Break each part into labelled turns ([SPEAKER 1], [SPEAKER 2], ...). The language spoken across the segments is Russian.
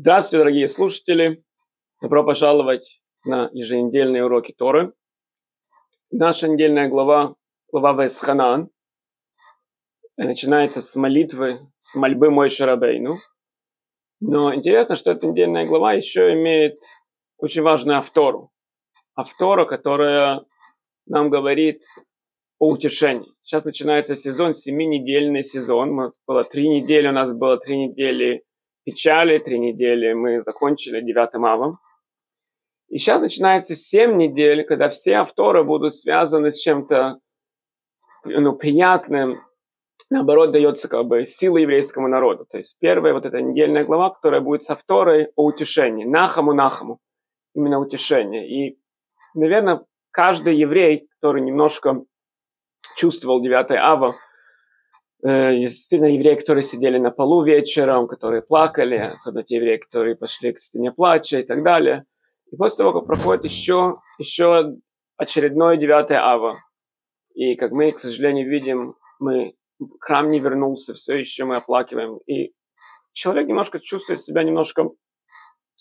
[SPEAKER 1] Здравствуйте, дорогие слушатели! Добро пожаловать на еженедельные уроки Торы. Наша недельная глава, глава Весханан, начинается с молитвы, с мольбы Мой Шарабейну. Но интересно, что эта недельная глава еще имеет очень важную автору. Автору, которая нам говорит о утешении. Сейчас начинается сезон, семинедельный сезон. У нас было три недели, у нас было три недели печали, три недели мы закончили девятым авом. И сейчас начинается семь недель, когда все авторы будут связаны с чем-то ну, приятным, наоборот, дается как бы сила еврейскому народу. То есть первая вот эта недельная глава, которая будет с авторой о утешении. Нахаму, нахаму. Именно утешение. И, наверное, каждый еврей, который немножко чувствовал 9 ава, действительно евреи, которые сидели на полу вечером, которые плакали, особенно те евреи, которые пошли к стене плача и так далее. И после того, как проходит еще, еще очередной 9 ава, и как мы, к сожалению, видим, мы, храм не вернулся, все еще мы оплакиваем. И человек немножко чувствует себя немножко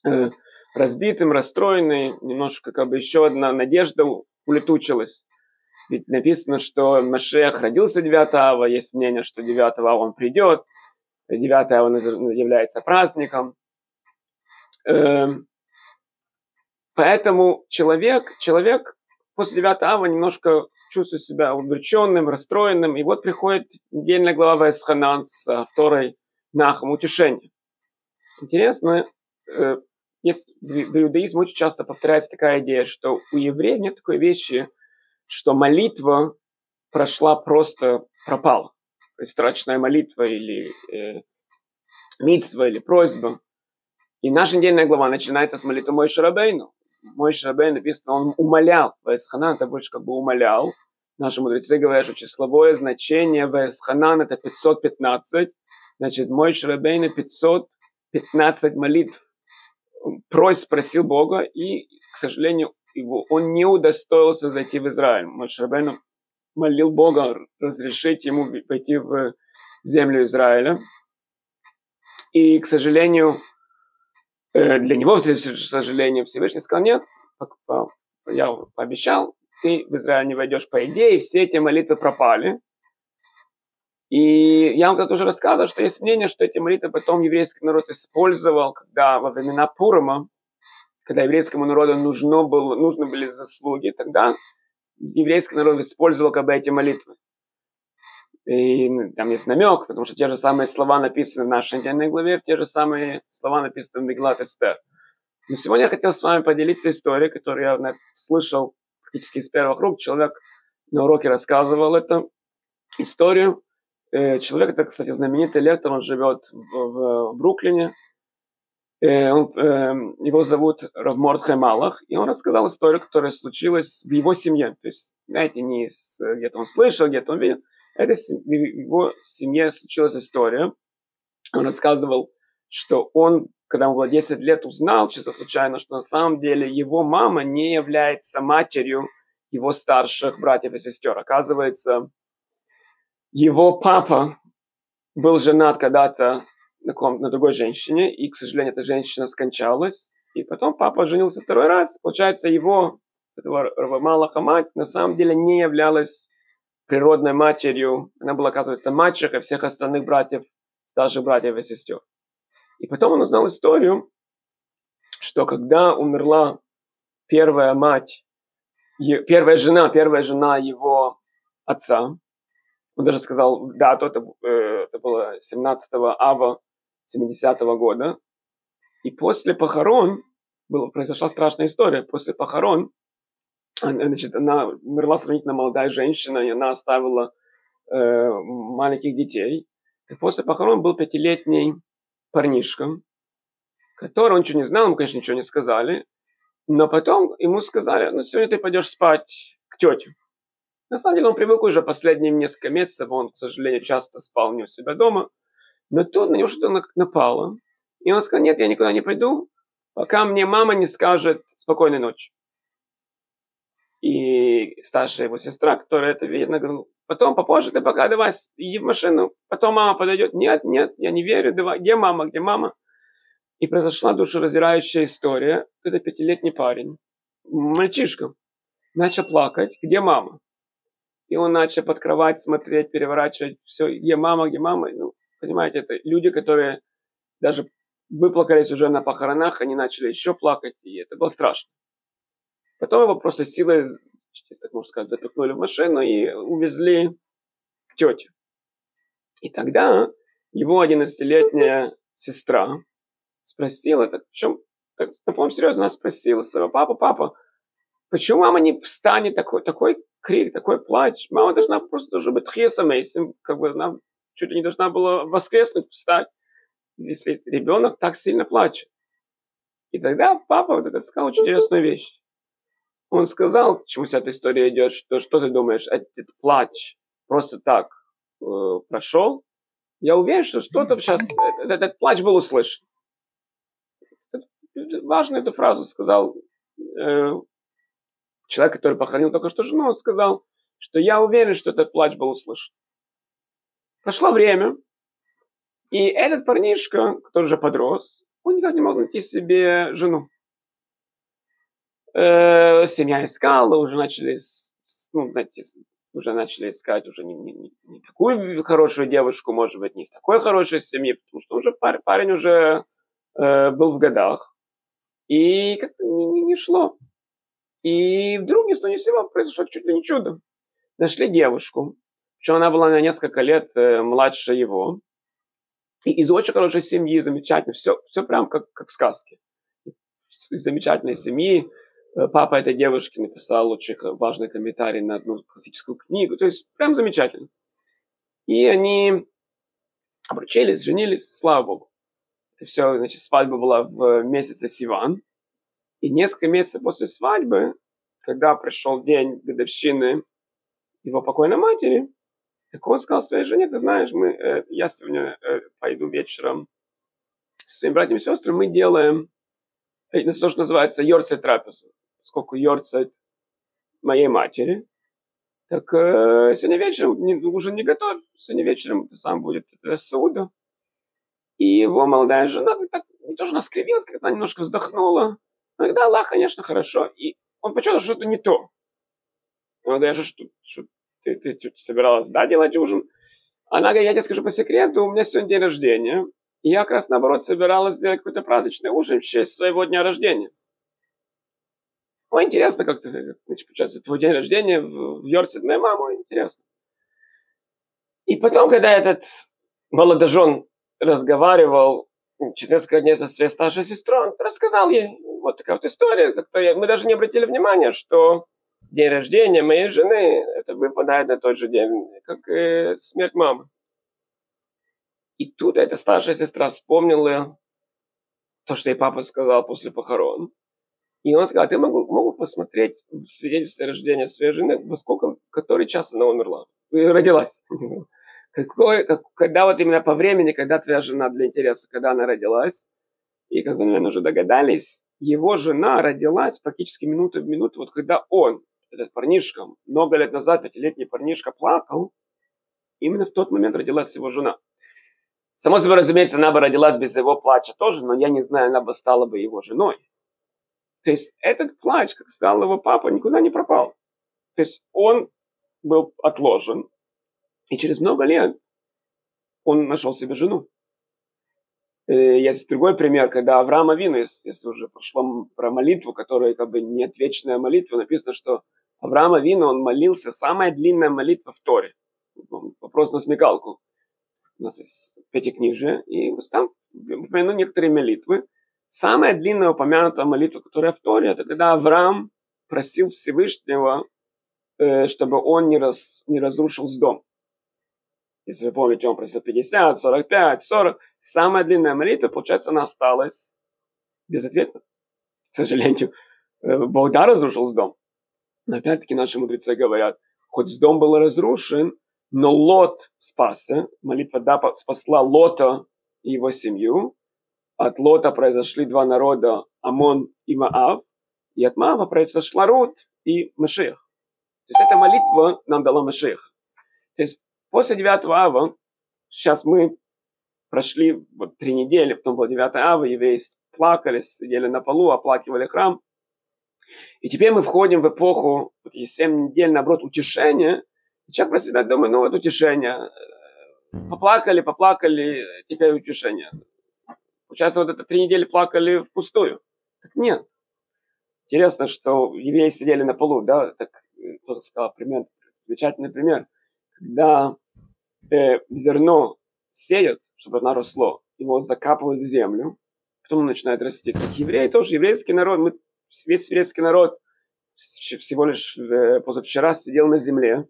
[SPEAKER 1] э, разбитым, расстроенный, немножко как бы еще одна надежда улетучилась. Ведь написано, что Машех родился 9 ава, есть мнение, что 9 ава он придет, 9 ава является праздником. Эм, поэтому человек, человек после 9 ава немножко чувствует себя удрученным, расстроенным, и вот приходит недельная глава Весханан с второй нахом утешения. Интересно, э, есть, в иудаизме очень часто повторяется такая идея, что у евреев нет такой вещи, что молитва прошла просто пропала. То страчная молитва или э, митсва или просьба. И наша недельная глава начинается с молитвы Мой Шарабейну. Мой Шарабейн написано, он умолял. Ваесханан это больше как бы умолял. Наши мудрецы говорят, что числовое значение Ваесханан это 515. Значит, мой Шарабейн 515 молитв. Просьб просил Бога и, к сожалению, он не удостоился зайти в Израиль. Машрабейну молил Бога разрешить ему пойти в землю Израиля. И, к сожалению, э, для него, к сожалению, Всевышний сказал, нет, я пообещал, ты в Израиль не войдешь по идее, все эти молитвы пропали. И я вам когда уже рассказывал, что есть мнение, что эти молитвы потом еврейский народ использовал, когда во времена Пурима, когда еврейскому народу нужно было, нужны были заслуги, тогда еврейский народ использовал как бы эти молитвы. И там есть намек, потому что те же самые слова написаны в нашей недельной главе, те же самые слова написаны в Меглат Эстер. Но сегодня я хотел с вами поделиться историей, которую я слышал практически из первых рук. Человек на уроке рассказывал эту историю. Э, человек, это, кстати, знаменитый лектор, он живет в, Бруклине, он, эм, его зовут Равмордхай Малах, и он рассказал историю, которая случилась в его семье. То есть, знаете, не из, где-то он слышал, где-то он видел. Это в его семье случилась история. Он рассказывал, что он, когда ему было 10 лет, узнал чисто случайно, что на самом деле его мама не является матерью его старших братьев и сестер. Оказывается, его папа был женат когда-то на, ком, на другой женщине, и, к сожалению, эта женщина скончалась. И потом папа женился второй раз. Получается, его, этого Малаха мать, на самом деле не являлась природной матерью. Она была, оказывается, мачехой всех остальных братьев, старших братьев и сестер. И потом он узнал историю, что когда умерла первая мать, первая жена, первая жена его отца, он даже сказал да, то это, э, это было 17 ава 70-го года. И после похорон, была, произошла страшная история, после похорон, значит, она умерла сравнительно молодая женщина, и она оставила э, маленьких детей. И после похорон был пятилетний парнишка, который, он ничего не знал, ему, конечно, ничего не сказали, но потом ему сказали, ну, сегодня ты пойдешь спать к тете. На самом деле он привык уже последние несколько месяцев, он, к сожалению, часто спал не у себя дома – но тут на него что-то напало. И он сказал, нет, я никуда не пойду, пока мне мама не скажет спокойной ночи. И старшая его сестра, которая это видит, она говорит, потом попозже ты пока давай иди в машину, потом мама подойдет, нет, нет, я не верю, давай, где мама, где мама? И произошла душераздирающая история. Это пятилетний парень, мальчишка, начал плакать. Где мама? И он начал под кровать смотреть, переворачивать все. Где мама, где мама? Ну, понимаете, это люди, которые даже выплакались уже на похоронах, они начали еще плакать, и это было страшно. Потом его просто силой, так можно сказать, запихнули в машину и увезли к тете. И тогда его 11-летняя сестра спросила, так в чем, так, на полном серьезно, она спросила своего папа, папа, почему мама не встанет такой, такой крик, такой плач? Мама должна просто должна быть хесамейсим, как бы она чуть ли не должна была воскреснуть, встать, если ребенок так сильно плачет. И тогда папа вот этот сказал очень интересную вещь. Он сказал, к чему вся эта история идет, что, что ты думаешь, этот плач просто так э, прошел? Я уверен, что что-то сейчас, этот, этот плач был услышан. Важную эту фразу сказал э, человек, который похоронил только что жену, он сказал, что я уверен, что этот плач был услышан. Прошло время, и этот парнишка, который уже подрос, он никак не мог найти себе жену э, семья искала, уже начали, ну, знаете, уже начали искать уже не, не, не такую хорошую девушку, может быть, не из такой хорошей семьи, потому что уже парень, парень уже э, был в годах. И как-то не, не, не шло. И вдруг ни с того ни сего произошло чуть ли не чудо. Нашли девушку, что она была на несколько лет э, младше его. И из очень хорошей семьи, замечательно, все, все прям как, как в сказке. Из замечательной семьи, Э, папа этой девушки написал очень важный комментарий на одну классическую книгу. То есть прям замечательно. И они обручились, женились, слава богу. Это все, значит, свадьба была в месяце Сиван. И несколько месяцев после свадьбы, когда пришел день годовщины его покойной матери, так он сказал своей жене, ты знаешь, мы, э, я сегодня э, пойду вечером со своими братьями и сестрами, мы делаем, это то, что называется йорцей трапезу сколько йорцает моей матери, так э, сегодня вечером не, уже не готов, сегодня вечером это сам будет это суда. И его молодая жена так, не тоже она скривилась, когда немножко вздохнула. Ну, да, Аллах, конечно, хорошо. И он почувствовал, что это не то. Он говорит, что, что ты, ты, собиралась, да, делать ужин? Она говорит, я тебе скажу по секрету, у меня сегодня день рождения. И я как раз наоборот собиралась сделать какой-то праздничный ужин в честь своего дня рождения. Ой, интересно, как ты, получается, твой день рождения в, в Йорце моей мамы, интересно. И потом, когда этот молодожен разговаривал через несколько дней со своей старшей сестрой, он рассказал ей вот такая вот история. Как-то мы даже не обратили внимания, что день рождения моей жены, это выпадает на тот же день, как и смерть мамы. И тут эта старшая сестра вспомнила то, что ей папа сказал после похорон. И он сказал, ты могу, могу посмотреть в свидетельстве рождения своей жены, во сколько, который час она умерла, родилась. Какой, как, когда вот именно по времени, когда твоя жена для интереса, когда она родилась. И как вы, наверное, уже догадались, его жена родилась практически минуту в минуту, вот когда он, этот парнишка, много лет назад, пятилетний парнишка, плакал, именно в тот момент родилась его жена. Само собой, разумеется, она бы родилась без его плача тоже, но я не знаю, она бы стала бы его женой. То есть этот плач, как сказал его папа, никуда не пропал. То есть он был отложен, и через много лет он нашел себе жену. Э, есть другой пример, когда Авраам Авину, если уже прошло про молитву, которая как бы не отвечная молитва, написано, что Авраам Авину, он молился, самая длинная молитва в Торе. Вопрос на смекалку. У нас есть пятикнижие, и там упомяну некоторые молитвы. Самая длинная упомянутая молитва, которая в Торе, это когда Авраам просил Всевышнего, э, чтобы он не, раз, не разрушил дом. Если вы помните, он просил 50, 45, 40. Самая длинная молитва, получается, она осталась без ответа. К сожалению, э, Бог да разрушил дом. Но опять-таки наши мудрецы говорят, хоть дом был разрушен, но Лот спасся. Молитва да спасла Лота и его семью от Лота произошли два народа, Амон и Маав, и от Маава произошла Рут и Машех. То есть эта молитва нам дала Машех. То есть после 9 Ава, сейчас мы прошли вот три недели, потом было 9 ава, евреи плакали, сидели на полу, оплакивали храм. И теперь мы входим в эпоху, вот эти 7 недель, наоборот, утешения. И человек про себя думает, ну вот утешение. Поплакали, поплакали, теперь утешение. Получается, вот это три недели плакали впустую. Так нет. Интересно, что евреи сидели на полу, да, так кто-то сказал пример, замечательный пример. Когда э, зерно сеют, чтобы оно росло, его закапывают в землю, потом оно начинает расти. Как евреи тоже, еврейский народ, мы, весь еврейский народ всего лишь э, позавчера сидел на земле,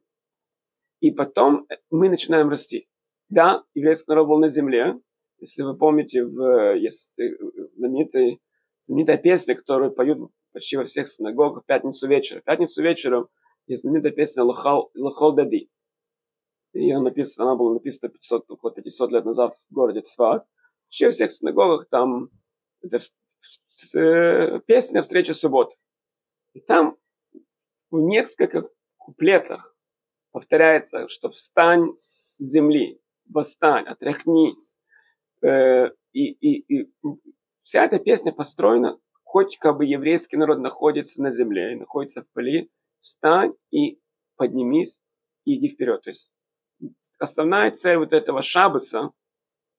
[SPEAKER 1] и потом мы начинаем расти. Да, еврейский народ был на земле, если вы помните, в, есть э, знаменитый, знаменитая песня, которую поют почти во всех синагогах в пятницу вечером. В пятницу вечером есть знаменитая песня «Лахал, Лахал Дади». Ее написано, она была написана 500, около 500 лет назад в городе Цват. Вообще во всех синагогах там это с, э, песня «Встреча субботы». И там в нескольких куплетах повторяется, что встань с земли, восстань, отряхнись. Э, и, и, и вся эта песня построена, хоть как бы еврейский народ находится на земле, находится в пыли, встань и поднимись и иди вперед. То есть основная цель вот этого шабаса,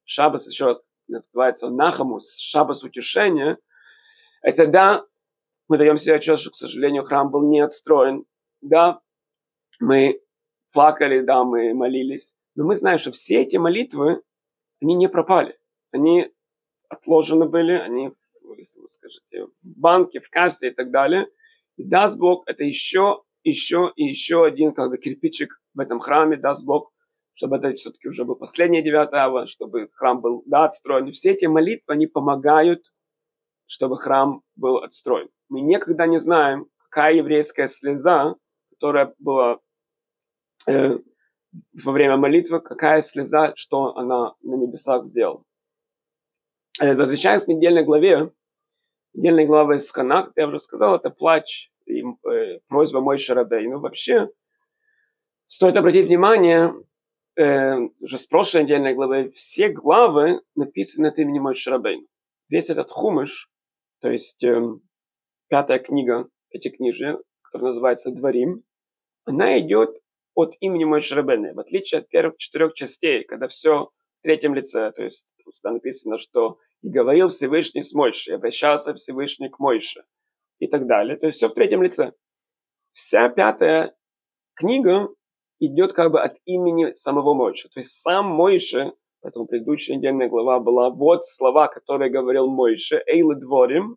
[SPEAKER 1] шабас еще раз называется нахамус, шабас утешения, это да, мы даем себе отчет, что, к сожалению, храм был не отстроен, да, мы плакали, да, мы молились, но мы знаем, что все эти молитвы, они не пропали, они отложены были, они, скажете, в банке, в кассе и так далее, и даст Бог, это еще, еще и еще один как бы кирпичик в этом храме, даст Бог, чтобы это все-таки уже был последний 9 ава, чтобы храм был да, отстроен. Все эти молитвы, они помогают, чтобы храм был отстроен. Мы никогда не знаем, какая еврейская слеза, которая была э, во время молитвы, какая слеза, что она на небесах сделала. Э, возвращаясь к недельной главе, недельной главы из Ханах, я уже сказал, это плач и э, просьба мой Шарабейну. Вообще, стоит обратить внимание, э, уже с прошлой недельной главы, все главы написаны от имени Мой Шарабейн. Весь этот хумыш, то есть э, пятая книга пятикнижия, которая называется Дворим, она идет от имени Мой Шарабейна. В отличие от первых четырех частей, когда все в третьем лице, то есть там написано, что и говорил Всевышний с Мойшей, обращался Всевышний к Мойше и так далее. То есть все в третьем лице. Вся пятая книга идет как бы от имени самого Мойши. То есть сам Мойше, поэтому предыдущая недельная глава была вот слова, которые говорил Мойше, Эйлы Дворим.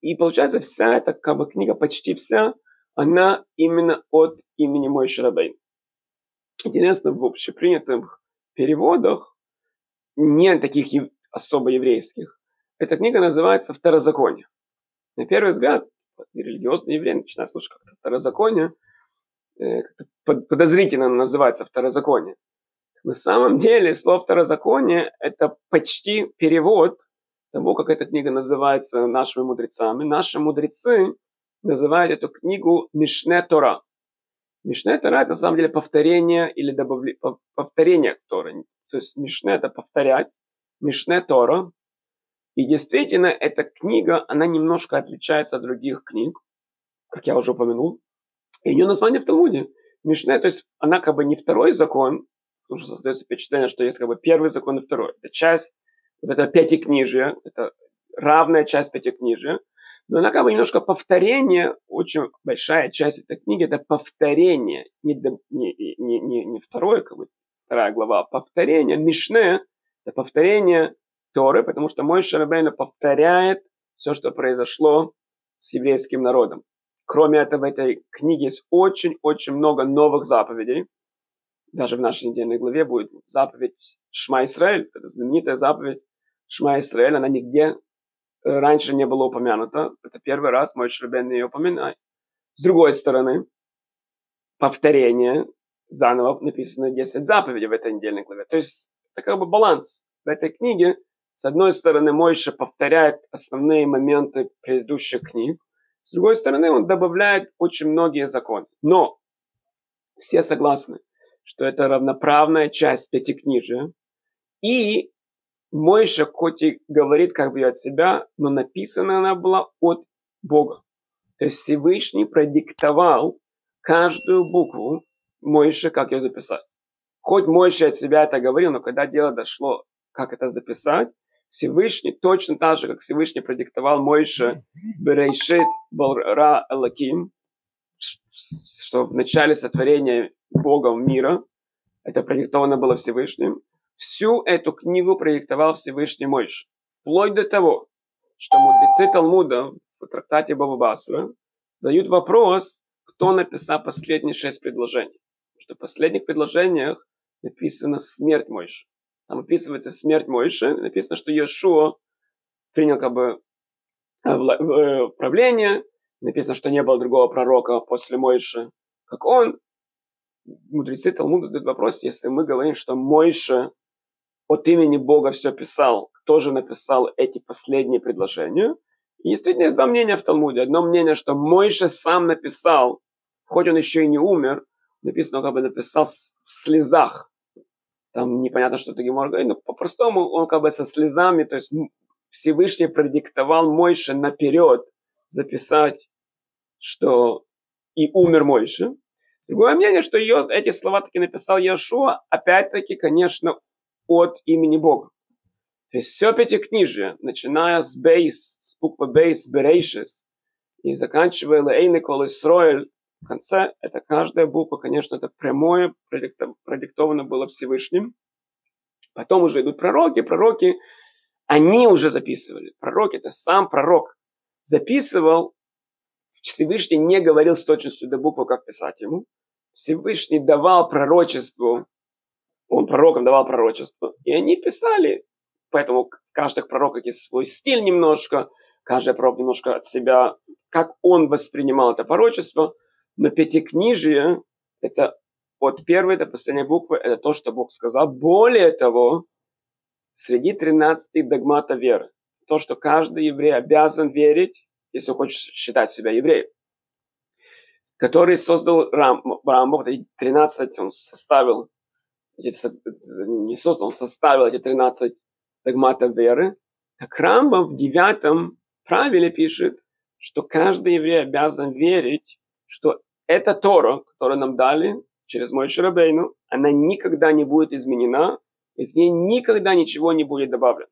[SPEAKER 1] И получается вся эта как бы книга, почти вся, она именно от имени Мойши Рабейн. Интересно, в общепринятых переводах, не таких особо еврейских, эта книга называется Второзаконие. На первый взгляд, религиозный еврей начинает слушать как-то Второзаконие – подозрительно называется второзаконие. На самом деле слово второзаконие это почти перевод того, как эта книга называется нашими мудрецами. Наши мудрецы называют эту книгу Мишне Тора. Мишне Тора это на самом деле повторение или добавление, повторение Торы. То есть Мишне это повторять, Мишне Тора. И действительно, эта книга, она немножко отличается от других книг, как я уже упомянул. И ее название в Талмуде. Мишне, то есть она как бы не второй закон, потому что создается впечатление, что есть как бы первый закон и второй. Это часть, вот это пятикнижие, это равная часть пятикнижия, но она как бы немножко повторение, очень большая часть этой книги, это повторение, не, не, не, не, не второе, как бы вторая глава, а повторение, Мишне, это повторение Торы, потому что мой Шарабейна повторяет все, что произошло с еврейским народом. Кроме этого, в этой книге есть очень-очень много новых заповедей. Даже в нашей недельной главе будет заповедь Шма Исраэль. Это знаменитая заповедь Шма Исраэль. Она нигде э, раньше не была упомянута. Это первый раз мой Шрабен ее упоминает. С другой стороны, повторение, заново написано 10 заповедей в этой недельной главе. То есть это как бы баланс. В этой книге, с одной стороны, Мойша повторяет основные моменты предыдущих книг, с другой стороны, он добавляет очень многие законы. Но все согласны, что это равноправная часть пятикнижия. И Мойша хоть и говорит как бы от себя, но написана она была от Бога. То есть Всевышний продиктовал каждую букву Мойше, как ее записать. Хоть Мойше от себя это говорил, но когда дело дошло, как это записать, Всевышний, точно так же, как Всевышний продиктовал Мойше Берейшит Балра Элаким, что в начале сотворения Богом мира, это продиктовано было Всевышним, Всю эту книгу проектовал Всевышний Мойш. Вплоть до того, что мудрецы Талмуда в трактате Баба Басра задают вопрос, кто написал последние шесть предложений. Потому что в последних предложениях написана смерть Мойши. Там описывается смерть Мойши, написано, что Иешуа принял как бы э, э, правление, написано, что не было другого пророка после Мойши, как он. Мудрецы Талмуда задают вопрос, если мы говорим, что Мойша от имени Бога все писал, кто же написал эти последние предложения. И действительно есть два мнения в Талмуде. Одно мнение, что Мойша сам написал, хоть он еще и не умер, написано, он как бы написал в слезах. Там непонятно, что это Гемор говорит, но по-простому он как бы со слезами, то есть Всевышний продиктовал Мойше наперед записать, что и умер Мойше. Другое мнение, что ее, эти слова таки написал Яшуа, опять-таки, конечно, от имени Бога. То есть все пятикнижие, начиная с бейс, с буквы бейс, берейшис, и заканчивая лейны кол Исроэль, в конце, это каждая буква, конечно, это прямое, продиктовано было Всевышним. Потом уже идут пророки, пророки, они уже записывали. Пророк, это сам пророк, записывал, Всевышний не говорил с точностью до буквы, как писать ему. Всевышний давал пророчеству он пророкам давал пророчество. И они писали. Поэтому в каждых пророках есть свой стиль немножко, каждый пророк немножко от себя, как он воспринимал это пророчество. Но пятикнижие – это от первой до последней буквы, это то, что Бог сказал. Более того, среди 13 догмата веры, то, что каждый еврей обязан верить, если хочет считать себя евреем, который создал Рам, Рамбов, 13 он составил не создал, он составил эти 13 догматов веры, так Рамбам в девятом правиле пишет, что каждый еврей обязан верить, что эта Тора, которую нам дали через мой Шарабейну, она никогда не будет изменена, и к ней никогда ничего не будет добавлено.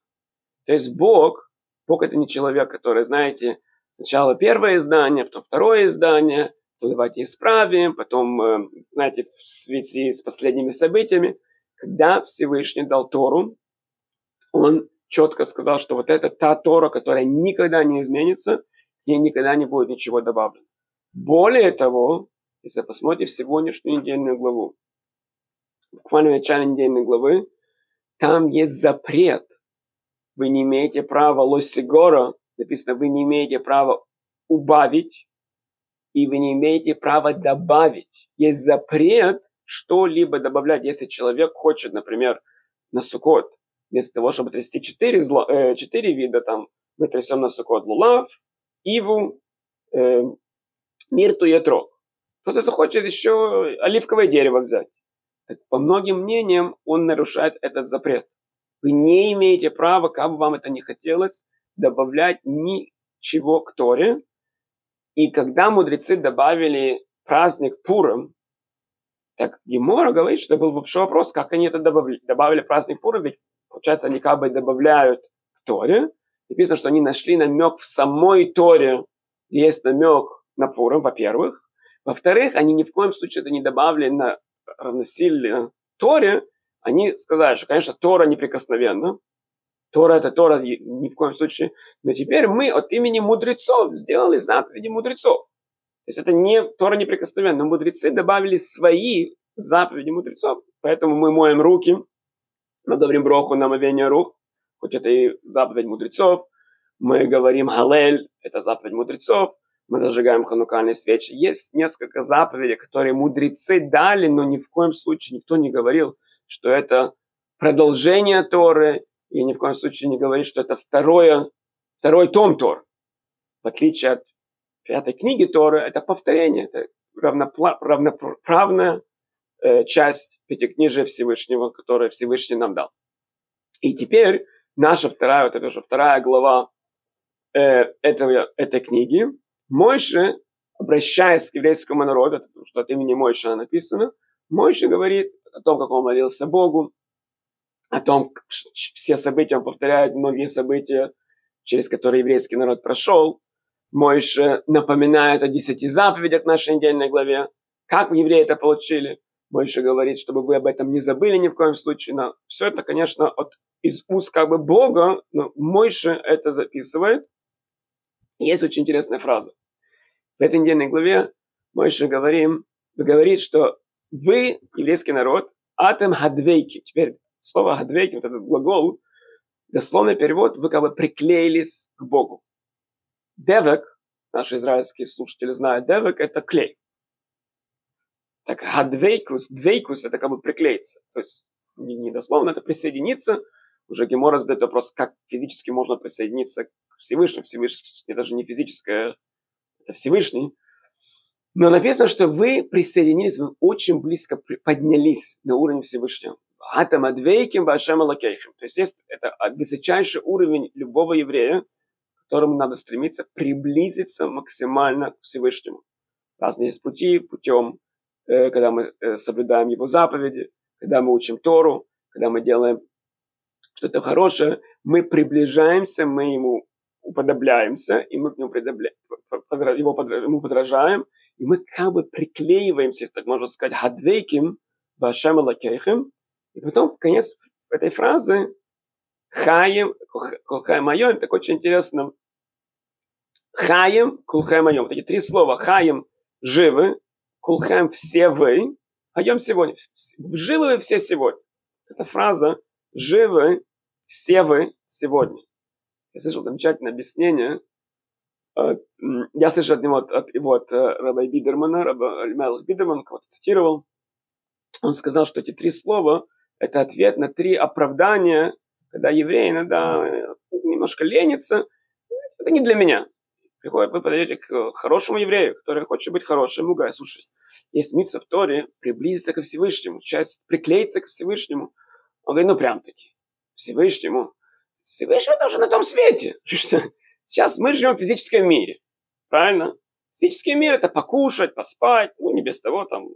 [SPEAKER 1] То есть Бог, Бог это не человек, который, знаете, сначала первое издание, потом второе издание, то давайте исправим, потом, э, знаете, в связи с последними событиями, когда Всевышний дал Тору, он четко сказал, что вот это та Тора, которая никогда не изменится, ей никогда не будет ничего добавлено. Более того, если посмотрите сегодняшнюю недельную главу, буквально в начале недельной главы, там есть запрет. Вы не имеете права лосигора, написано, вы не имеете права убавить и вы не имеете права добавить. Есть запрет что-либо добавлять, если человек хочет, например, на сукот, вместо того, чтобы трясти четыре, зло, э, четыре вида, там, мы трясем на сукот лулав, иву, э, мирту и трог. Кто-то захочет еще оливковое дерево взять. Так, по многим мнениям он нарушает этот запрет. Вы не имеете права, как бы вам это не хотелось, добавлять ничего к Торе, и когда мудрецы добавили праздник Пуром, так Гемора говорит, что был большой вопрос, как они это добавили. Добавили праздник Пуром, ведь, получается, они как бы добавляют к Торе. Написано, что они нашли намек в самой Торе, есть намек на Пуром, во-первых. Во-вторых, они ни в коем случае это не добавили на равносильно Торе. Они сказали, что, конечно, Тора неприкосновенна, Тора это Тора ни в коем случае. Но теперь мы от имени мудрецов сделали заповеди мудрецов. То есть это не Тора неприкосновенна. Но мудрецы добавили свои заповеди мудрецов. Поэтому мы моем руки, мы говорим броху на мовение рух, хоть это и заповедь мудрецов. Мы говорим халель, это заповедь мудрецов. Мы зажигаем ханукальные свечи. Есть несколько заповедей, которые мудрецы дали, но ни в коем случае никто не говорил, что это продолжение Торы и ни в коем случае не говорит, что это второе, второй том Тор. В отличие от пятой книги Торы, это повторение, это равноправная э, часть Пятикнижия Всевышнего, которое Всевышний нам дал. И теперь наша вторая, вот это уже вторая глава э, этого, этой книги, Мойше, обращаясь к еврейскому народу, потому что от имени Мойша написано, Мойше говорит о том, как он молился Богу, о том, все события, он повторяет многие события, через которые еврейский народ прошел. Мойше напоминает о десяти заповедях нашей недельной главе. Как евреи это получили? Мойше говорит, чтобы вы об этом не забыли ни в коем случае. Но все это, конечно, от, из уст как бы Бога, но Мойше это записывает. Есть очень интересная фраза. В этой недельной главе Мойше говорим, говорит, что вы, еврейский народ, атом хадвейки. Теперь слово хадвейки, вот этот глагол, дословный перевод, вы как бы приклеились к Богу. Девек, наши израильские слушатели знают, девек это клей. Так хадвейкус, двейкус это как бы приклеиться. То есть не, не дословно это присоединиться. Уже Гемора задает вопрос, как физически можно присоединиться к Всевышнему. Всевышний это даже не физическое, это Всевышний. Но написано, что вы присоединились, вы очень близко поднялись на уровень Всевышнего. Атам адвейким вашем алакейхим. То есть, есть это высочайший уровень любого еврея, к которому надо стремиться приблизиться максимально к Всевышнему. Разные есть пути, путем, э, когда мы э, соблюдаем его заповеди, когда мы учим Тору, когда мы делаем что-то хорошее, мы приближаемся, мы ему уподобляемся, и мы к нему его подражаем, и мы как бы приклеиваемся, если так можно сказать, хадвейким, башем лакейхим, и потом конец этой фразы хаем, кулхаем майом, так очень интересно, хаем, кулхаем майом, эти три слова, хаем, живы, кулхаем, все вы, хайем сегодня, живы вы все сегодня. Эта фраза, живы все вы сегодня. Я слышал замечательное объяснение, от, я слышал от него, от, от его, от э, Раба Бидермана, Раба Бидерман, кого-то цитировал, он сказал, что эти три слова – это ответ на три оправдания, когда евреи иногда э, немножко ленятся, это не для меня. Приходит, вы подойдете к хорошему еврею, который хочет быть хорошим, и говорит, слушай, есть митца в Торе, приблизиться ко Всевышнему, часть приклеиться к Всевышнему. Он говорит, ну прям таки, Всевышнему. Всевышнему тоже на том свете. Сейчас мы живем в физическом мире. Правильно? Физический мир это покушать, поспать, ну не без того там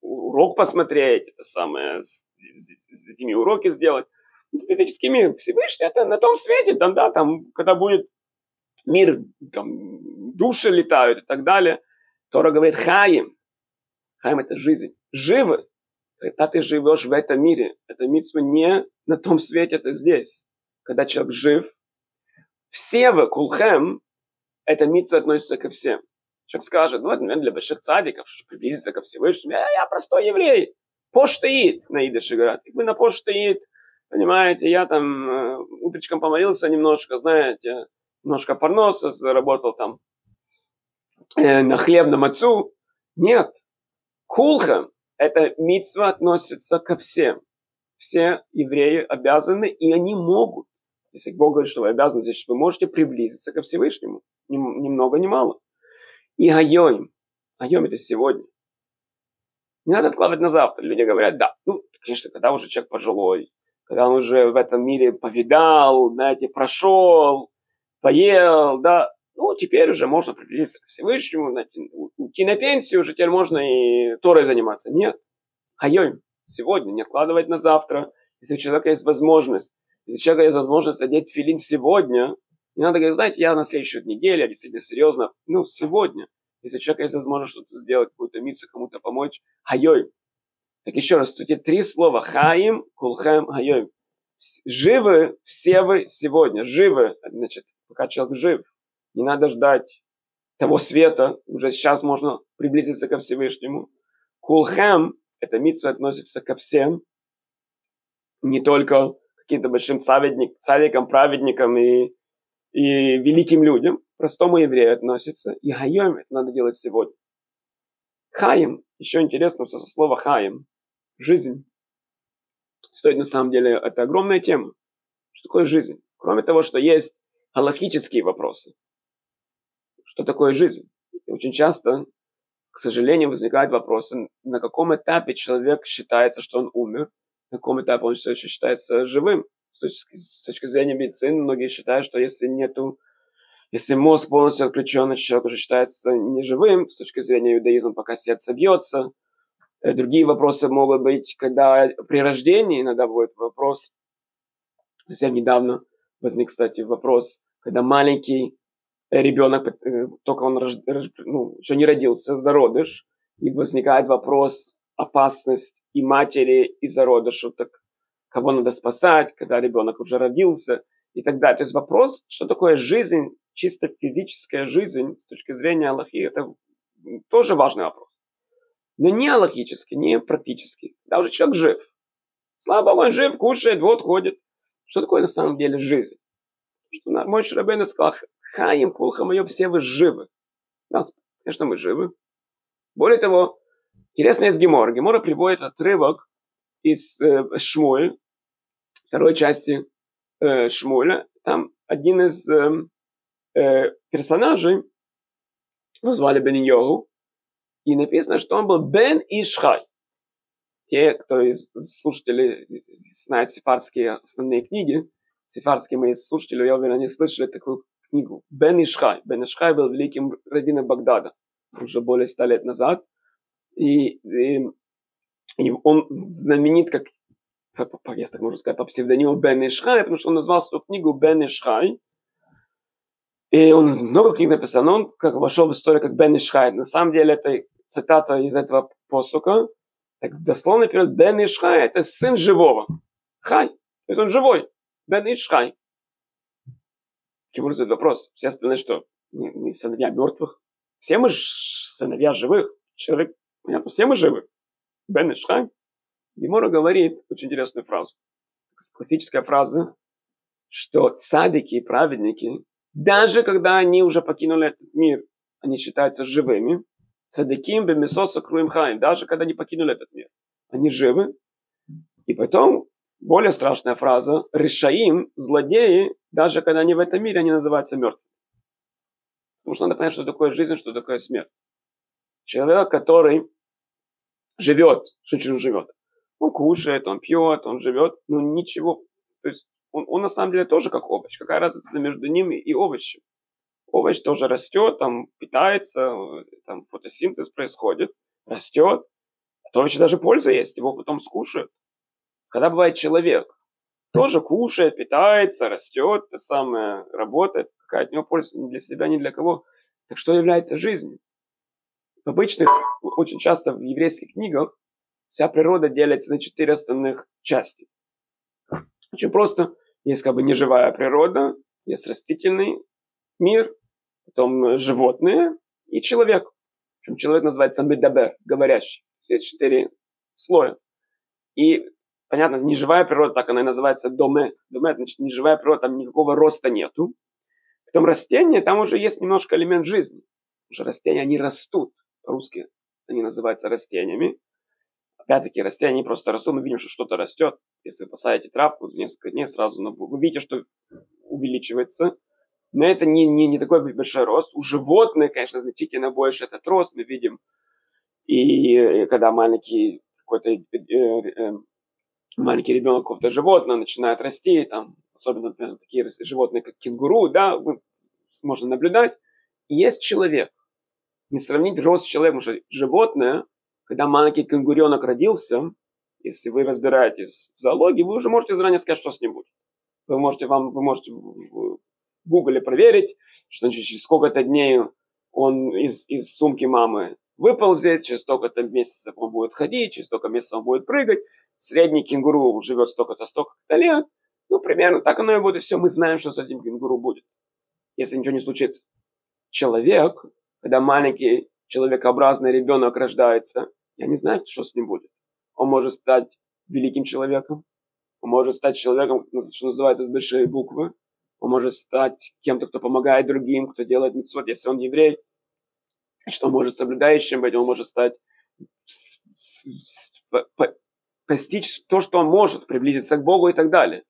[SPEAKER 1] урок посмотреть, это самое, с, с, с этими уроки сделать. Это физический мир. Всевышний это на том свете, там, да, там, когда будет мир, там, души летают и так далее. Тора говорит хаим. Хаим это жизнь. Живы. Когда ты живешь в этом мире, это митсва не на том свете, это здесь. Когда человек жив, все в кулхем, это митсва относится ко всем. Человек скажет, ну, это для больших цадиков, что приблизиться ко Всевышнему. Я, я простой еврей. Поштеит на идыше говорят. Вы на поштеит, понимаете, я там э, утречком помолился немножко, знаете, немножко парноса, заработал там э, на хлебном отцу. Нет. Кулхем, это митсва относится ко всем. Все евреи обязаны, и они могут если Бог говорит, что вы обязаны, значит, вы можете приблизиться ко Всевышнему. Ни, ни много, ни мало. И айоим. Айоим это сегодня. Не надо откладывать на завтра. Люди говорят, да, ну, конечно, когда уже человек пожилой, когда он уже в этом мире повидал, знаете, прошел, поел, да, ну, теперь уже можно приблизиться к Всевышнему, знаете, уйти на пенсию, уже теперь можно и Торой заниматься. Нет. Хайоим. Сегодня, не откладывать на завтра. Если у человека есть возможность если у человека есть возможность одеть филин сегодня, не надо говорить, знаете, я на следующую неделю, действительно серьезно, ну, сегодня. Если у человека есть возможность что-то сделать, какую-то мицу кому-то помочь, хайой. Так еще раз, эти три слова. Хаим, кулхем, хайой. Живы все вы сегодня. Живы, значит, пока человек жив. Не надо ждать того света. Уже сейчас можно приблизиться ко Всевышнему. Кулхем, это митсва относится ко всем. Не только каким-то большим царик, царикам, праведникам и, и великим людям, простому еврею относится. И хайом это надо делать сегодня. Хаим, еще интересно, со слова хаим, жизнь. Стоит на самом деле, это огромная тема. Что такое жизнь? Кроме того, что есть галактические вопросы. Что такое жизнь? Очень часто, к сожалению, возникают вопросы, на каком этапе человек считается, что он умер, на каком этапе он все еще считается живым. с точки, с точки зрения медицины, многие считают, что если нету если мозг полностью отключен, человек уже считается неживым с точки зрения иудаизма, пока сердце бьется. Э, другие вопросы могут быть, когда при рождении иногда будет вопрос. Совсем недавно возник, кстати, вопрос, когда маленький ребенок, э, только он ну, еще не родился, зародыш, и возникает вопрос, опасность и матери, и зародышу, так кого надо спасать, когда ребенок уже родился и так далее. То есть вопрос, что такое жизнь, чисто физическая жизнь с точки зрения Аллахи, это тоже важный вопрос. Но не аллахический, не практический. Даже человек жив. Слава Богу, он жив, кушает, вот ходит. Что такое на самом деле жизнь? Что мой Шрабейн сказал, хаим кулха мое, все вы живы. Да, конечно, мы живы. Более того, интересно из Гемора. Гемора приводит отрывок из э, Шмуль, второй части э, Шмуля. Там один из э, э, персонажей, его звали Бен Йогу, и написано, что он был Бен Ишхай. Те, кто из слушателей знает сефардские основные книги, сефардские мои слушатели, я уверен, они слышали такую книгу. Бен Ишхай. Бен Ишхай был великим раввином Багдада уже более ста лет назад. И, и, и он знаменит как, если так можно сказать, по псевдониму Бен Ишхай, потому что он назвал свою книгу Бен Ишхай. И он много книг написал, но он как вошел в историю как Бен Ишхай. На самом деле это цитата из этого посука. Так дословно перевод Бен Ишхай это сын живого. Хай. Это он живой. Бен Ишхай. Кимур задает вопрос. Все остальные что? Не, не сыновья мертвых? Все мы сыновья живых. Человек, понятно, все мы живы. Бен Ишхай. Гемора говорит очень интересную фразу. Классическая фраза, что цадики и праведники даже когда они уже покинули этот мир, они считаются живыми. Цадыким бемисоса круим хаим. Даже когда они покинули этот мир. Они живы. И потом, более страшная фраза, решаим, злодеи, даже когда они в этом мире, они называются мертвыми. Потому что надо понять, что такое жизнь, что такое смерть. Человек, который живет, он живет? Он кушает, он пьет, он живет, но ничего. То есть он, он на самом деле тоже как овощ. Какая разница между ними и овощем? Овощ тоже растет, там питается, там фотосинтез происходит, растет. От овоща даже польза есть, его потом скушают. Когда бывает человек, тоже кушает, питается, растет, то самое, работает, какая от него польза ни для себя, ни для кого. Так что является жизнью? В обычных, очень часто в еврейских книгах вся природа делится на четыре основных части. Очень просто. Есть как бы неживая природа, есть растительный мир, потом животные и человек. Причем человек называется медабер, говорящий. Все четыре слоя. И, понятно, неживая природа, так она и называется доме. Доме, значит, неживая природа, там никакого роста нету. Потом растения, там уже есть немножко элемент жизни. Потому что растения, они растут. По-русски они называются растениями. Опять-таки, растения просто растут, мы видим, что что-то растет. Если вы посадите травку, за несколько дней сразу вы видите, что увеличивается. Но это не, не, не такой большой рост. У животных, конечно, значительно больше этот рост мы видим. И когда маленький какой-то э, э, маленький ребенок какого-то животного начинает расти, там, особенно например, такие животные, как кенгуру, да, можно наблюдать. И есть человек. Не сравнить рост человека, потому что животное когда маленький кенгуренок родился, если вы разбираетесь в зоологии, вы уже можете заранее сказать, что с ним будет. Вы можете, вам, вы можете в гугле проверить, что значит, через сколько-то дней он из, из сумки мамы выползет, через столько-то месяцев он будет ходить, через столько месяцев он будет прыгать. Средний кенгуру живет столько-то, столько-то лет. Ну, примерно так оно и будет. Все, мы знаем, что с этим кенгуру будет, если ничего не случится. Человек, когда маленький человекообразный ребенок рождается, я не знаю, что с ним будет. Он может стать великим человеком, он может стать человеком, что называется, с большой буквы, он может стать кем-то, кто помогает другим, кто делает митцвот, если он еврей, что он может соблюдающим быть, он может стать постичь то, что он может, приблизиться к Богу и так далее.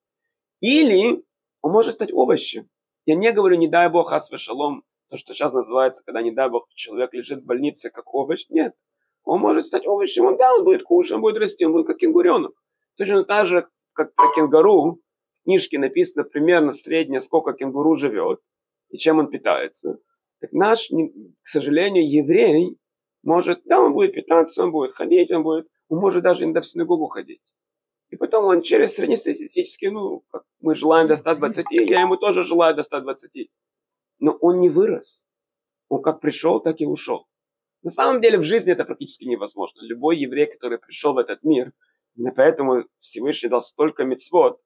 [SPEAKER 1] Или он может стать овощем. Я не говорю, не дай Бог, хас шалом, то, что сейчас называется, когда, не дай бог, человек лежит в больнице как овощ. Нет. Он может стать овощем, он да, он будет кушать, он будет расти, он будет как кенгуренок. Точно так же, как про кенгуру, в книжке написано примерно среднее, сколько кенгуру живет и чем он питается. Так наш, к сожалению, еврей может, да, он будет питаться, он будет ходить, он будет, он может даже иногда в синагогу ходить. И потом он через среднестатистический, ну, как мы желаем до 120, я ему тоже желаю до 120. Но он не вырос. Он как пришел, так и ушел. На самом деле в жизни это практически невозможно. Любой еврей, который пришел в этот мир, именно поэтому Всевышний дал столько мецвод,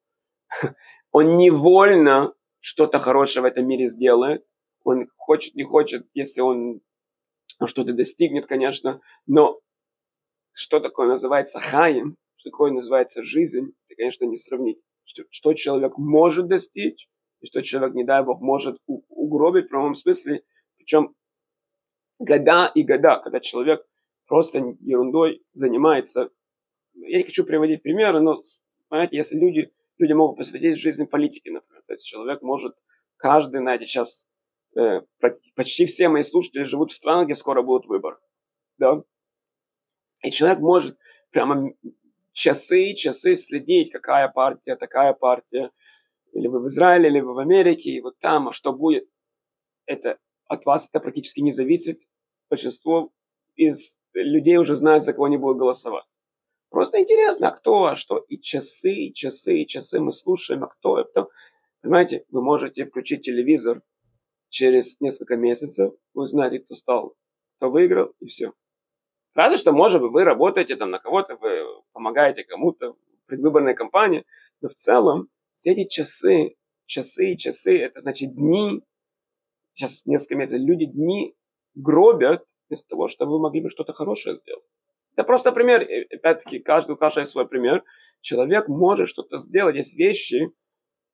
[SPEAKER 1] он невольно что-то хорошее в этом мире сделает. Он хочет, не хочет, если он что-то достигнет, конечно, но что такое называется хаем, что такое называется жизнь, это, конечно, не сравнить. Что, что человек может достичь, и что человек, не дай Бог, может угробить в прямом смысле. Причем года и года, когда человек просто ерундой занимается. Я не хочу приводить примеры, но, понимаете, если люди, люди могут посвятить жизни политике, например, то есть человек может, каждый, знаете, сейчас э, почти все мои слушатели живут в странах, где скоро будут выборы, да, и человек может прямо часы и часы следить, какая партия, такая партия, вы в Израиле, вы в Америке, и вот там, а что будет, это от вас это практически не зависит. Большинство из людей уже знают, за кого они будут голосовать. Просто интересно, а кто, а что. И часы, и часы, и часы мы слушаем, а кто, а кто. Понимаете, вы можете включить телевизор через несколько месяцев, вы узнаете, кто стал, кто выиграл, и все. Разве что, может быть, вы работаете там на кого-то, вы помогаете кому-то в предвыборной кампании, но в целом все эти часы, часы часы, это значит дни, сейчас несколько месяцев, люди дни гробят вместо того, чтобы вы могли бы что-то хорошее сделать. Это просто пример, опять-таки, каждый, у каждого свой пример. Человек может что-то сделать, есть вещи,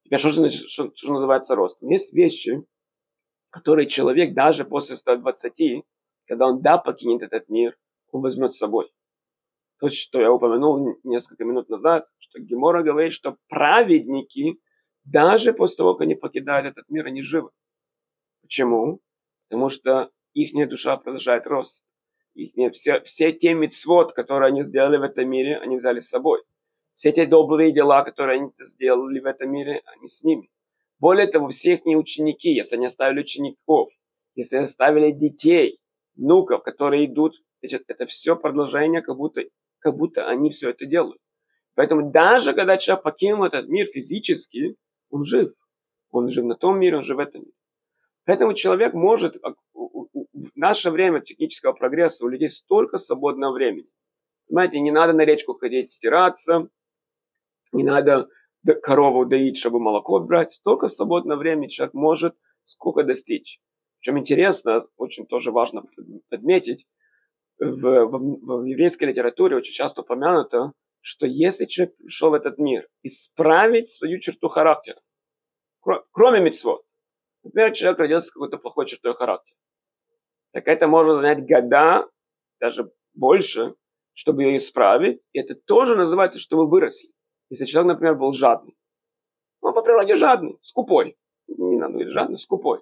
[SPEAKER 1] теперь что же, что, что называется ростом? Есть вещи, которые человек даже после 120, когда он да покинет этот мир, он возьмет с собой. То, что я упомянул несколько минут назад, что Гемора говорит, что праведники, даже после того, как они покидают этот мир, они живы. Почему? Потому что их душа продолжает рост. Их, все, все те мецвод, которые они сделали в этом мире, они взяли с собой. Все те добрые дела, которые они сделали в этом мире, они с ними. Более того, все их ученики, если они оставили учеников, если оставили детей, внуков, которые идут, значит, это все продолжение, как будто, как будто они все это делают. Поэтому даже когда человек покинул этот мир физически, он жив. Он жив на том мире, он жив в этом мире. Поэтому человек может, а, в наше время технического прогресса у людей столько свободного времени. Понимаете, не надо на речку ходить стираться, не надо корову доить, чтобы молоко брать. Столько свободного времени человек может сколько достичь. Причем интересно, очень тоже важно подметить, в, в, в еврейской литературе очень часто упомянуто, что если человек пришел в этот мир исправить свою черту характера, кроме мецвод, Например, человек родился с какой-то плохой чертой характера. Так это может занять года, даже больше, чтобы ее исправить. И это тоже называется, что вы выросли. Если человек, например, был жадный. Он по природе жадный, скупой. Не надо говорить жадный, скупой.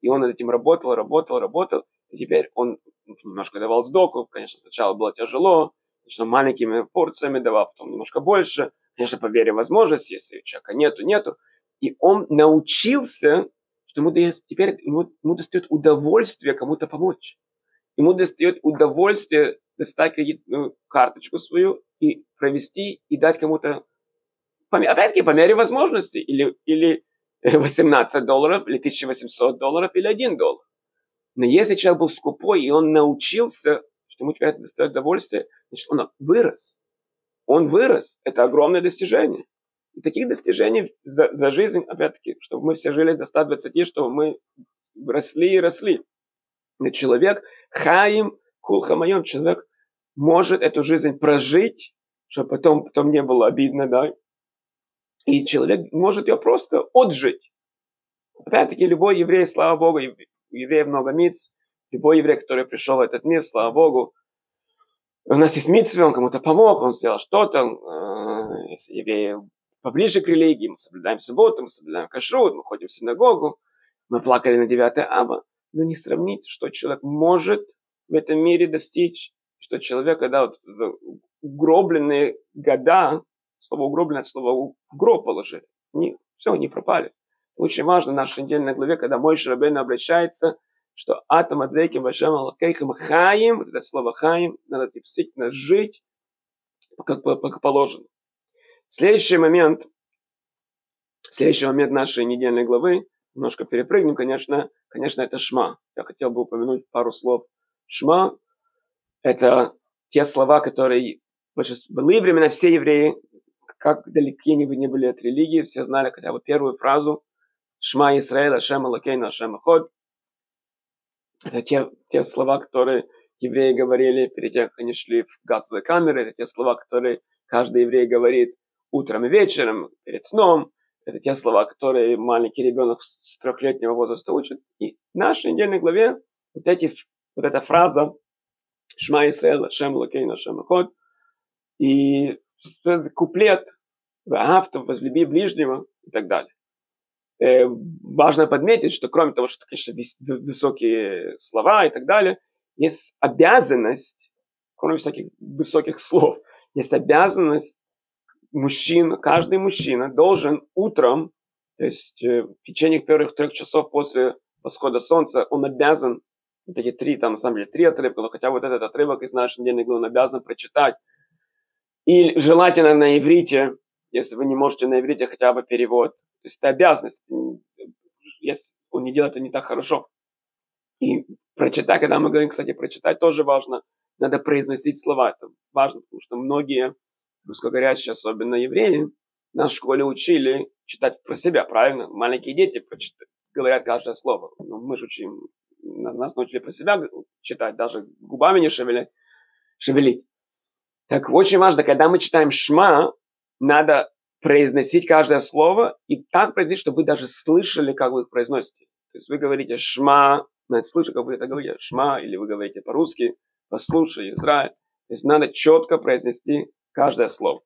[SPEAKER 1] И он над этим работал, работал, работал. И теперь он немножко давал сдоку. Конечно, сначала было тяжело. Конечно, маленькими порциями давал, потом немножко больше. Конечно, по вере возможности, если у человека нету, нету. И он научился что ему дает, теперь ему, ему достает удовольствие кому-то помочь. Ему достает удовольствие достать кредитную карточку свою и провести и дать кому-то, опять-таки, по мере возможности, или, или 18 долларов, или 1800 долларов, или 1 доллар. Но если человек был скупой, и он научился, что ему теперь это доставит удовольствие, значит, он вырос. Он вырос. Это огромное достижение. И таких достижений за, за жизнь, опять-таки, чтобы мы все жили до 120, чтобы мы росли и росли. Но человек, хаим, кулхамайон, человек может эту жизнь прожить, чтобы потом, потом не было обидно, да, и человек может ее просто отжить. Опять-таки, любой еврей, слава Богу, у евреев много миц, любой еврей, который пришел в этот мир, слава Богу, у нас есть митцвы, он кому-то помог, он сделал что-то, э, если евреи поближе к религии, мы соблюдаем субботу, мы соблюдаем кашрут, мы ходим в синагогу, мы плакали на 9 аба, но не сравнить, что человек может в этом мире достичь, что человек, когда вот угробленные года, слово угробленное, слово гроб положили, не, все, не пропали. Очень важно в нашей недельной главе, когда мой Шрабейн обращается, что атом адвеки вашем алакейхам хаим, вот это слово хаим, надо действительно жить, как, как положено. Следующий момент, следующий момент нашей недельной главы, немножко перепрыгнем, конечно, конечно, это шма. Я хотел бы упомянуть пару слов. Шма – это те слова, которые были времена все евреи, как далеки они бы не были от религии, все знали хотя бы первую фразу Шма Исраэль, Ашем Алакейна, Ашем Аход. Это те, те слова, которые евреи говорили перед тем, как они шли в газовые камеры. Это те слова, которые каждый еврей говорит утром и вечером, перед сном. Это те слова, которые маленький ребенок с трехлетнего возраста учит. И в нашей недельной главе вот, эти, вот эта фраза Шма Исраэль, Ашем Алакейна, Ашем Аход. И куплет Ваавту, возлюби ближнего и так далее. Э, важно подметить, что кроме того, что, конечно, высокие слова и так далее, есть обязанность, кроме всяких высоких слов, есть обязанность мужчин, каждый мужчина должен утром, то есть э, в течение первых трех часов после восхода солнца, он обязан, вот эти три, там на самом деле три отрывка, но хотя вот этот отрывок из нашей недельной главы он обязан прочитать, и желательно на иврите, если вы не можете на иврите хотя бы перевод. То есть это обязанность. Если он не делает это не так хорошо. И прочитать, когда мы говорим, кстати, прочитать тоже важно. Надо произносить слова. Это важно, потому что многие русскоговорящие, особенно евреи, нас в школе учили читать про себя, правильно? Маленькие дети говорят каждое слово. Но мы же учим, нас научили про себя читать, даже губами не шевелить. шевелить. Так очень важно, когда мы читаем шма, надо произносить каждое слово и так произносить, чтобы вы даже слышали, как вы их произносите. То есть вы говорите шма, надо слышать, как вы это говорите, шма, или вы говорите по-русски, послушай, Израиль. То есть надо четко произнести каждое слово.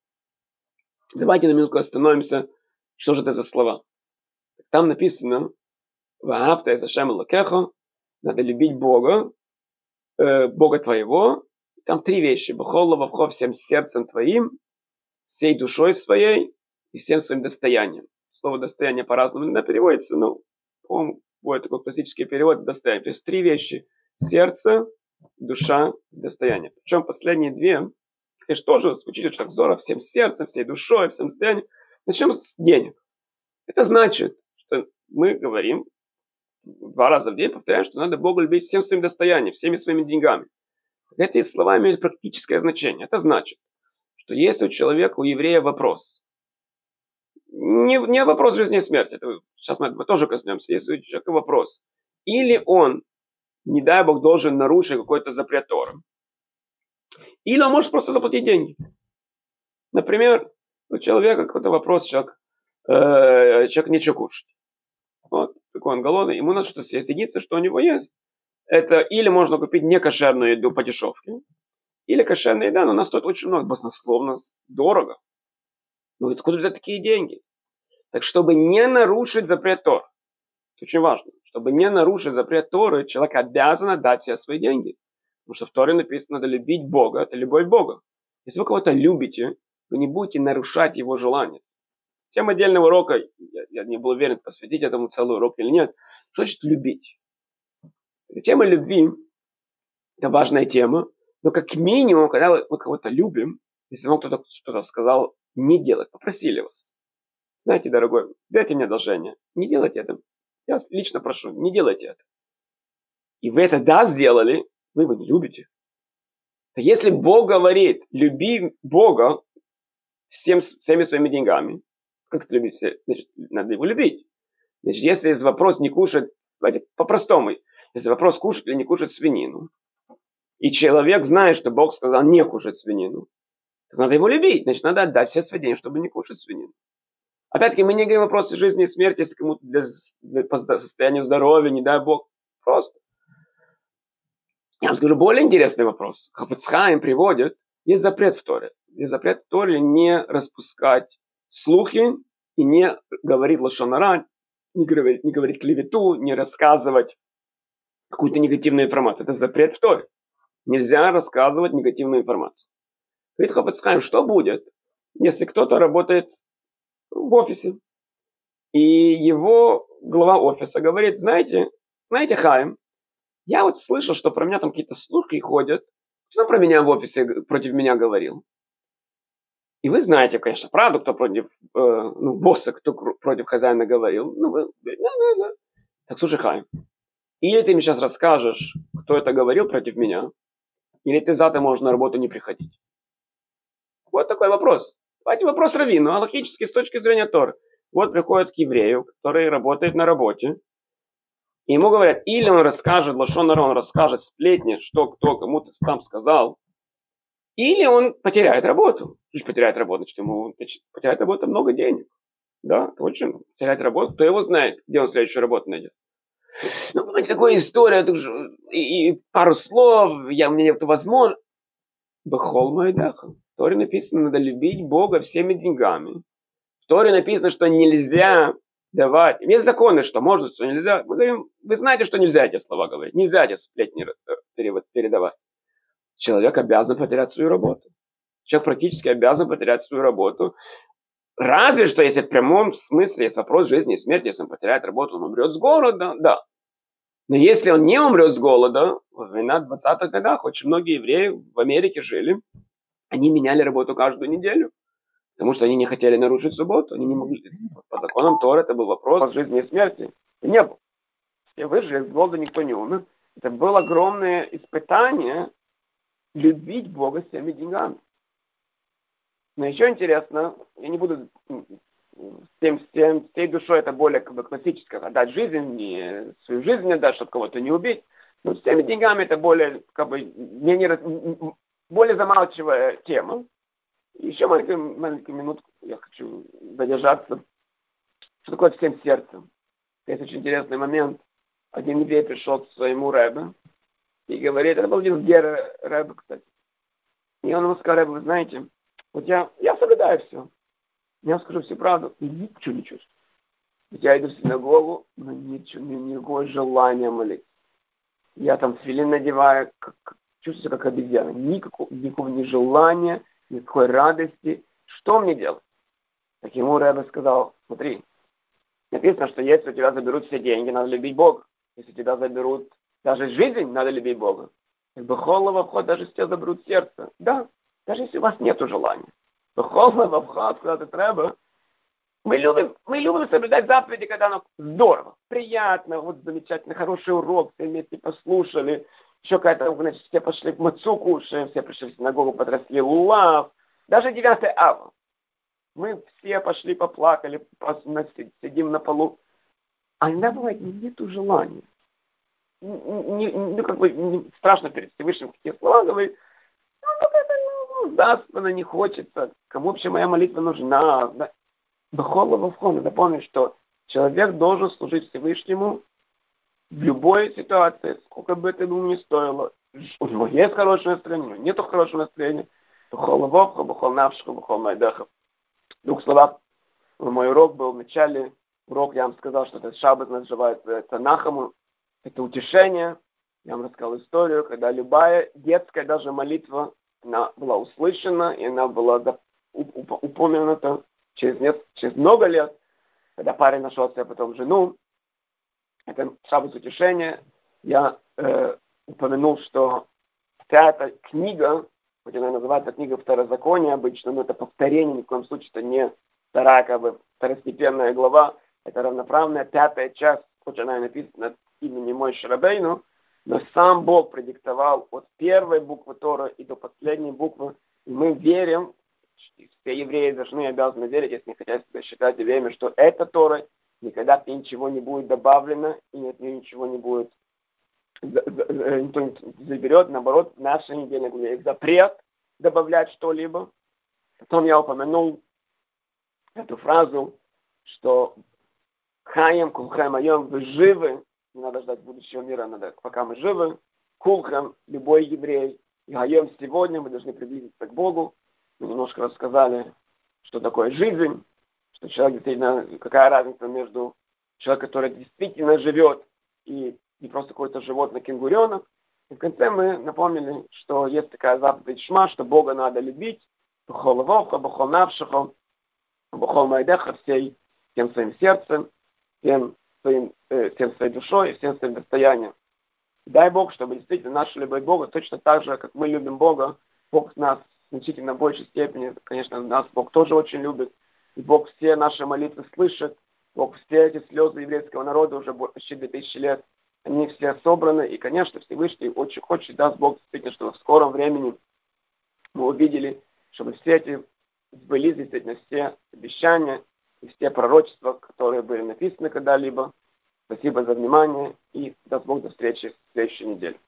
[SPEAKER 1] Давайте на минутку остановимся, что же это за слова. Там написано, Ваавта из Ашема Лакеха, надо любить Бога, э, Бога твоего. Там три вещи. Бахолла вавхо всем сердцем твоим, всей душой своей и всем своим достоянием. Слово достояние по-разному иногда переводится, но, по-моему, будет такой классический перевод достояние. То есть три вещи. Сердце, душа, достояние. Причем последние две, конечно, тоже звучит очень так здорово, всем сердцем, всей душой, всем достоянием. Начнем с денег. Это значит, что мы говорим два раза в день, повторяем, что надо Бога любить всем своим достоянием, всеми своими деньгами. Эти слова имеют практическое значение. Это значит, что если у человека, у еврея вопрос, не, не вопрос жизни и смерти, это, сейчас мы, мы тоже коснемся, если у человека вопрос, или он, не дай Бог, должен нарушить какой-то запрет Тора, или он может просто заплатить деньги. Например, у человека какой-то вопрос, человек, э, человек нечего кушать. Вот, такой он голодный, ему надо что-то съесть. Единственное, что у него есть, это или можно купить некошерную еду по дешевке, или кошерная еда, но она стоит очень много, баснословно, дорого. Ну, откуда взять такие деньги? Так, чтобы не нарушить запрет Тор, это очень важно, чтобы не нарушить запрет Торы, человек обязан отдать все свои деньги. Потому что в Торе написано, надо любить Бога, это любовь Бога. Если вы кого-то любите, вы не будете нарушать его желания. Тема отдельного урока, я, я не был уверен, посвятить этому целый урок или нет. Что значит любить? Тема любви – это важная тема, но как минимум, когда мы кого-то любим, если вам кто-то что-то сказал, не делать, попросили вас. Знаете, дорогой, взять мне одолжение, не делайте это. Я лично прошу, не делайте это. И вы это да сделали, вы его не любите. Если Бог говорит, люби Бога всем, всеми своими деньгами, как это любить? Значит, надо его любить. Значит, если есть вопрос не кушать, по-простому, если вопрос кушать или не кушать свинину, и человек знает, что Бог сказал не кушать свинину, то надо его любить. Значит, надо отдать все деньги, чтобы не кушать свинину. Опять-таки, мы не говорим о вопросе жизни и смерти, если кому-то для, для, по состоянию здоровья, не дай Бог. Просто. Я вам скажу более интересный вопрос. Хафацхайм приводит, есть запрет в Торе. Есть запрет в Торе не распускать слухи и не говорить лошонара, не говорить, не говорить клевету, не рассказывать какую-то негативную информацию. Это запрет в Торе. Нельзя рассказывать негативную информацию. Говорит Хафацхайм, что будет, если кто-то работает в офисе, И его глава офиса говорит, знаете, знаете, Хайм, я вот слышал, что про меня там какие-то слухи ходят. Кто про меня в офисе против меня говорил? И вы знаете, конечно, правду, кто против э, ну, босса, кто против хозяина говорил. Ну, вы, да, да, да. Так слушай, Хайм, или ты мне сейчас расскажешь, кто это говорил против меня, или ты завтра можешь на работу не приходить. Вот такой вопрос. Давайте вопрос Равину, а логически с точки зрения Тор. Вот приходит к еврею, который работает на работе, и ему говорят, или он расскажет, Лашонара, он расскажет сплетни, что кто кому-то там сказал, или он потеряет работу. Значит, потеряет работу, значит, ему потеряет работу много денег. Да, точно, потеряет работу. Кто его знает, где он следующую работу найдет. Ну, понимаете, такая история, и, и пару слов, я, у меня нет возможности. Бехол Майдаха. В Торе написано, надо любить Бога всеми деньгами. В Торе написано, что нельзя давать. Есть законы, что можно, что нельзя. Мы говорим, вы знаете, что нельзя эти слова говорить. Нельзя эти сплетни э, передавать. Человек обязан потерять свою работу. Человек практически обязан потерять свою работу. Разве что, если в прямом смысле есть вопрос жизни и смерти, если он потеряет работу, он умрет с голода, да. Но если он не умрет с голода, во времена 20-х годах очень многие евреи в Америке жили, они меняли работу каждую неделю, потому что они не хотели нарушить субботу, они не могли. По законам Тора это был вопрос жизни и смерти. И не было. И выжили, с голода никто не умер. Это было огромное испытание любить Бога всеми деньгами. Но еще интересно, я не буду тем, с той душой, это более как бы классическое, отдать жизнь, не, свою жизнь отдать, чтобы кого-то не убить. Но с теми деньгами это более, как бы, менее, более замалчивая тема. Еще маленькую, маленькую минутку я хочу задержаться. Что такое всем сердцем? Есть очень интересный момент. Один еврей пришел к своему рэбе и говорит, это был один Гера рэбе, кстати. И он ему сказал, рэбе, вы знаете, вот я, я соблюдаю все. Я скажу всю правду, и ничего не чувствую. Ведь я иду в синагогу, но ничего, никакого желания молиться. Я там филин надеваю, как, чувствую себя как обезьяна. Никакого, никакого ни желания, никакой радости. Что мне делать? Так ему Рэбе сказал, смотри, написано, что если у тебя заберут все деньги, надо любить Бога. Если тебя заберут даже жизнь, надо любить Бога. Как бы холово вход, даже тебя заберут сердце. Да, даже если у вас нет желания. Холово вход, куда ты треба. Мы любим, мы любим соблюдать заповеди, когда оно здорово, приятно, вот замечательно, хороший урок, все вместе послушали, еще какая-то, значит, все пошли в мацу кушаем, все пришли в синагогу, подросли лав, даже 9 ава. Мы все пошли, поплакали, сидим на полу. А иногда бывает, нету желания. Ну, как бы, страшно перед Всевышним какие слова говорить. Заспано, не хочется. Кому вообще моя молитва нужна? Бахолова вход. Надо помнить, что человек должен служить Всевышнему в любой ситуации, сколько бы это ему ни стоило. У него есть хорошее настроение, у него нет хорошего настроения. Бахол вовха, бахол навшха, бахол майдеха. В двух словах, мой урок был в начале, урок я вам сказал, что этот шаббат называется Танахаму, это утешение. Я вам рассказал историю, когда любая детская даже молитва, она была услышана, и она была упомянута через, нет, через много лет, когда парень нашел себе потом жену, это шаббат утешения, я э, упомянул, что вся эта книга, хоть она называется книга Второзакония обычно, но это повторение, ни в коем случае это не вторая, как бы, второстепенная глава, это равноправная пятая часть, хоть она и написана именем Мой Шарабейну, но сам Бог предиктовал от первой буквы Тора и до последней буквы, и мы верим, все евреи должны обязаны верить, если не хотят себя считать евреями, что это Тора, никогда к ней ничего не будет добавлено, и от нее ничего не будет никто не заберет, наоборот, в нашей недельной главе есть запрет добавлять что-либо. Потом я упомянул эту фразу, что Хаем, Кулхем, Айом, вы живы, не надо ждать будущего мира, надо, пока мы живы. Кулхем, любой еврей, и Хаем сегодня мы должны приблизиться к Богу. Мы немножко рассказали, что такое жизнь, что человек действительно, какая разница между человеком, который действительно живет, и не просто какое-то животное, кенгуренок. И в конце мы напомнили, что есть такая заповедь Шма, что Бога надо любить, Бухол Вовха, Бухол Навшихо, Бухол Майдеха, всей всем своим сердцем, всем, своим, э, всем своей душой всем своим достоянием. Дай Бог, чтобы действительно наша любовь Бога, точно так же, как мы любим Бога, Бог нас в значительно большей степени, конечно, нас Бог тоже очень любит, и Бог все наши молитвы слышит, Бог все эти слезы еврейского народа уже почти 2000 лет, они все собраны, и, конечно, Всевышний очень хочет, даст Бог действительно, чтобы в скором времени мы увидели, чтобы все эти сбылись действительно все обещания и все пророчества, которые были написаны когда-либо. Спасибо за внимание и Бог до встречи в следующей неделе.